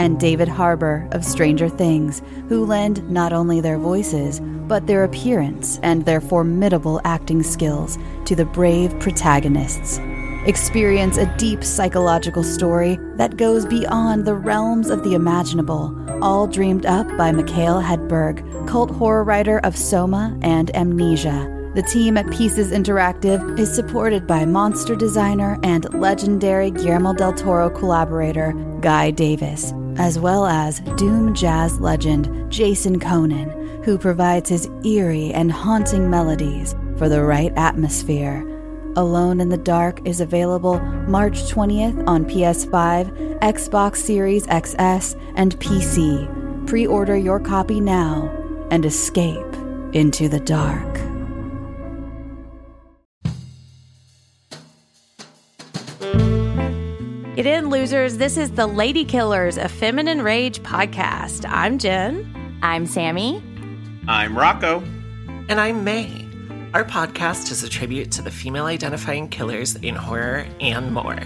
and David Harbour of Stranger Things, who lend not only their voices, but their appearance and their formidable acting skills to the brave protagonists. Experience a deep psychological story that goes beyond the realms of the imaginable, all dreamed up by Mikael Hedberg, cult horror writer of Soma and Amnesia. The team at Pieces Interactive is supported by monster designer and legendary Guillermo del Toro collaborator Guy Davis, as well as Doom jazz legend Jason Köhnen, who provides his eerie and haunting melodies for the right atmosphere. Alone in the Dark is available March 20th on PS5, Xbox Series XS, and PC. Pre order your copy now and escape into the dark. Losers. This is the Lady Killers, a feminine rage podcast. I'm Jen. I'm Sammy. I'm Rocco. And I'm May. Our podcast is a tribute to the female identifying killers in horror and more.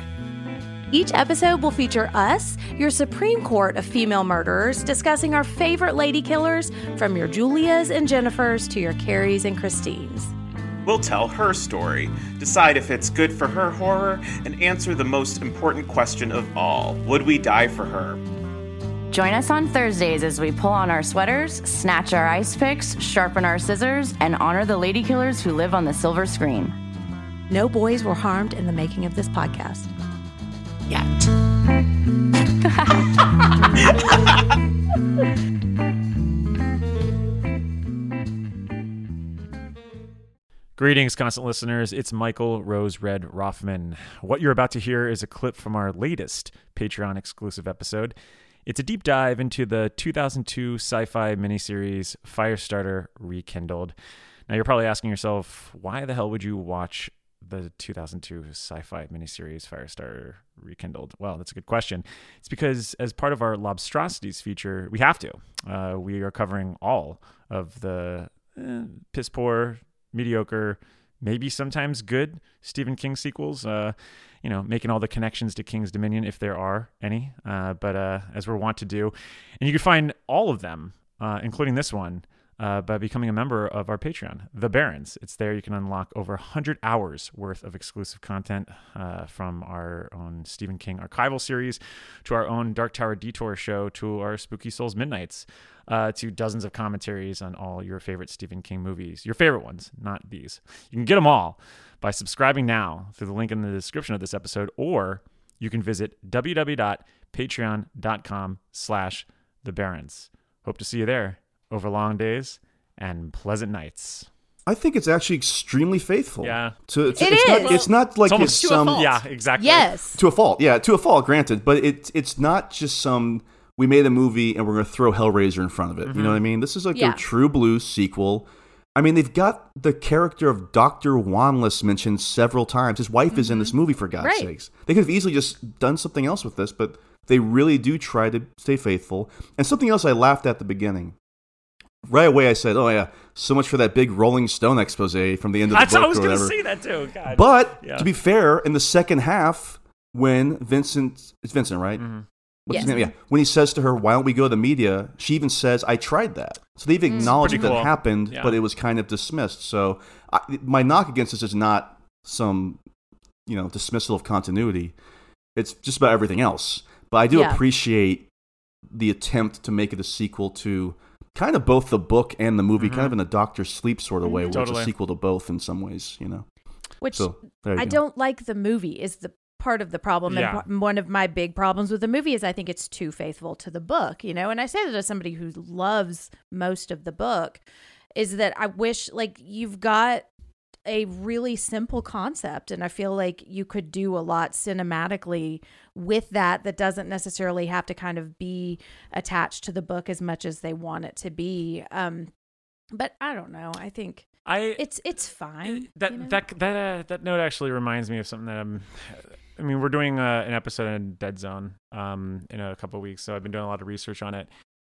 Each episode will feature us, your Supreme Court of female murderers, discussing our favorite lady killers from your Julias and Jennifers to your Carries and Christines. We'll tell her story, decide if it's good for her horror, and answer the most important question of all Would we die for her? Join us on Thursdays as we pull on our sweaters, snatch our ice picks, sharpen our scissors, and honor the lady killers who live on the silver screen. No boys were harmed in the making of this podcast. Yet. Greetings, constant listeners. It's Michael Rose Red Roffman. What you're about to hear is a clip from our latest Patreon exclusive episode. It's a deep dive into the 2002 sci fi miniseries Firestarter Rekindled. Now, you're probably asking yourself, why the hell would you watch the 2002 sci fi miniseries Firestarter Rekindled? Well, that's a good question. It's because, as part of our Lobstrosities feature, we have to. Uh, we are covering all of the eh, piss poor mediocre, maybe sometimes good Stephen King sequels. Uh, you know, making all the connections to King's Dominion if there are any. Uh, but uh, as we're wont to do, and you can find all of them, uh, including this one. Uh, by becoming a member of our Patreon, The Barrens. It's there you can unlock over 100 hours worth of exclusive content uh, from our own Stephen King archival series to our own Dark Tower Detour show to our Spooky Souls Midnights uh, to dozens of commentaries on all your favorite Stephen King movies, your favorite ones, not these. You can get them all by subscribing now through the link in the description of this episode, or you can visit www.patreon.com slash the Barrens. Hope to see you there over long days and pleasant nights. I think it's actually extremely faithful. Yeah. To, it's, It it's is. Not, it's not like It's it's some. Yeah, exactly. Yes. to a fault. Yeah, to a fault. Granted, but it it's not just some. We made a movie and we're going to throw Hellraiser in front of it. You know what I mm-hmm. mean? This is like Yeah. their true blue sequel. I mean, they've got the character of Doctor Wanless mentioned several times. His wife is in this mm-hmm. movie for God's Right. sakes. They could have easily just done something else with this, but they really do try to stay faithful. And something else I laughed at the beginning. Right away, I said, "Oh yeah, so much for that big Rolling Stone expose from the end of the That's, book I was going to whatever." say that too. God. But Yeah. to be fair, in the second half, when Vincent, it's Vincent, right? Mm-hmm. What's his name? Yeah. When he says to her, "Why don't we go to the media?" She even says, "I tried that." So they've acknowledged that cool. it happened, Yeah. but it was kind of dismissed. So I, my knock against this is not some, you know, dismissal of continuity. It's just about everything else. But I do Yeah. appreciate the attempt to make it a sequel to kind of both the book and the movie, Mm-hmm. kind of in a Doctor Sleep sort of way, where it's Totally. a sequel to both in some ways. You know. Which So you I go. don't like the movie is the part of the problem Yeah. and one of my big problems with the movie is I think it's too faithful to the book, you know. And I say that as somebody who loves most of the book is that I wish like you've got a really simple concept and I feel like you could do a lot cinematically with that that doesn't necessarily have to kind of be attached to the book as much as they want it to be. Um but I don't know. I think I it's it's fine. that you know? that that uh, that note actually reminds me of something that I'm. I mean, we're doing uh, an episode on Dead Zone um, in a couple of weeks, so I've been doing a lot of research on it.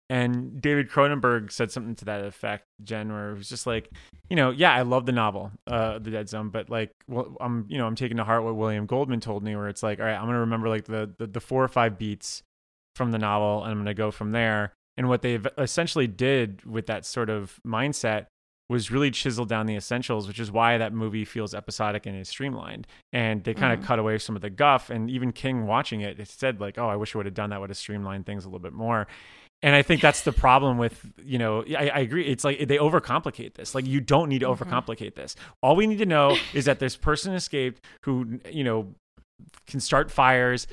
And David Cronenberg said something to that effect, Jen, where it was just like, you know, yeah, I love the novel, uh, The Dead Zone, but like, well, I'm, you know, I'm taking to heart what William Goldman told me, where it's like, all right, I'm gonna remember like the the, the four or five beats from the novel, and I'm gonna go from there. And what they essentially did with that sort of mindset was really chiseled down the essentials, which is why that movie feels episodic and is streamlined. And they kind of cut away some of the guff. And even King watching it, it said like, "Oh, I wish I would have done that. Would have streamlined things a little bit more." And I think that's the problem with you know I, I agree. It's like they overcomplicate this. Like you don't need to mm-hmm. overcomplicate this. All we need to know is that this person escaped who you know can start fires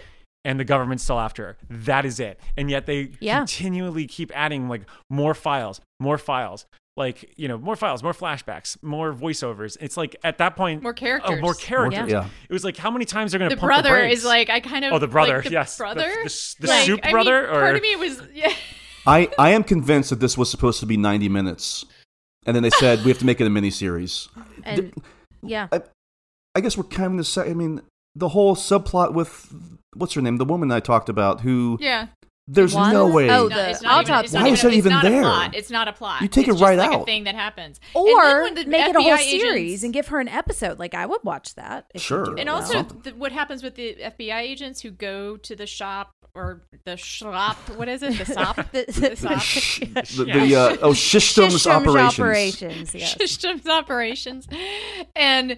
and the government's still after her. That is it. And yet they Yeah. continually keep adding like more files, more files, like, you know, more files, more flashbacks, more voiceovers. It's like at that point, More oh, characters. more characters. Yeah. It was like, how many times they're going to The pump brother the brakes? is like I kind of Oh, the brother, like the yes. Brother the s- the Like, soup I mean, brother, or- part of me was yeah I, I am convinced that this was supposed to be 90 minutes. And then they said, we have to make it a miniseries. and yeah. I guess we're kind of the same. I mean, the whole subplot with, what's her name? The woman I talked about who, yeah. There's Wanda? no way. Oh, the it's not even, autopsy. it's not Why is that it's even not there? A plot. It's not a plot. You take It's it right just like out. A thing that happens. Or when the make it a whole FBI series and give her an episode. Like I would watch that. if Sure. And well. also, the, what happens with the FBI agents who go to the shop or the shop? What is it? The shop? The- the shop? the, the uh, oh, Shishtom's Systems operations. operations, yes. systems operations, and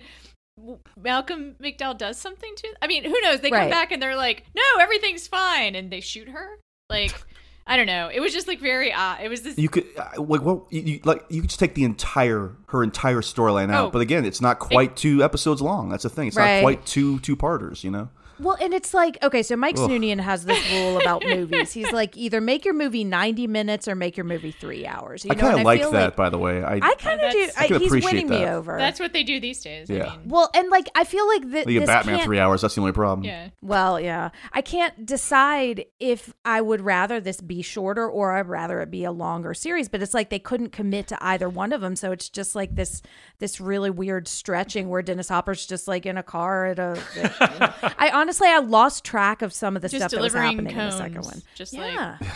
Malcolm McDowell does something to. I mean, who knows? They come back and they're like, "No, everything's fine," and they shoot her. Like, I don't know. It was just like very odd. It was this. You could uh, like what you, you like you could just take the entire her entire storyline out, Oh. but again, it's not quite two episodes long. That's the thing. It's Right. not quite two two parters. You know. Well, and it's like, okay, so Mike Ugh. Snoonian has this rule about movies. He's like, either make your movie 90 minutes or make your movie three hours. You I know, kind of like feel that, by the way. I, I kind of do. I, I can he's appreciate winning me over. That's what they do these days. Yeah. I mean, well, and like, I feel like th- you get Batman can't- three hours. That's the only problem. yeah. Well, yeah. I can't decide if I would rather this be shorter or I'd rather it be a longer series, but it's like they couldn't commit to either one of them, so it's just like this this really weird stretching where Dennis Hopper's just like in a car at a you know. I honestly I lost track of some of the Just stuff that was delivering happening in the cones. second one. Just yeah. like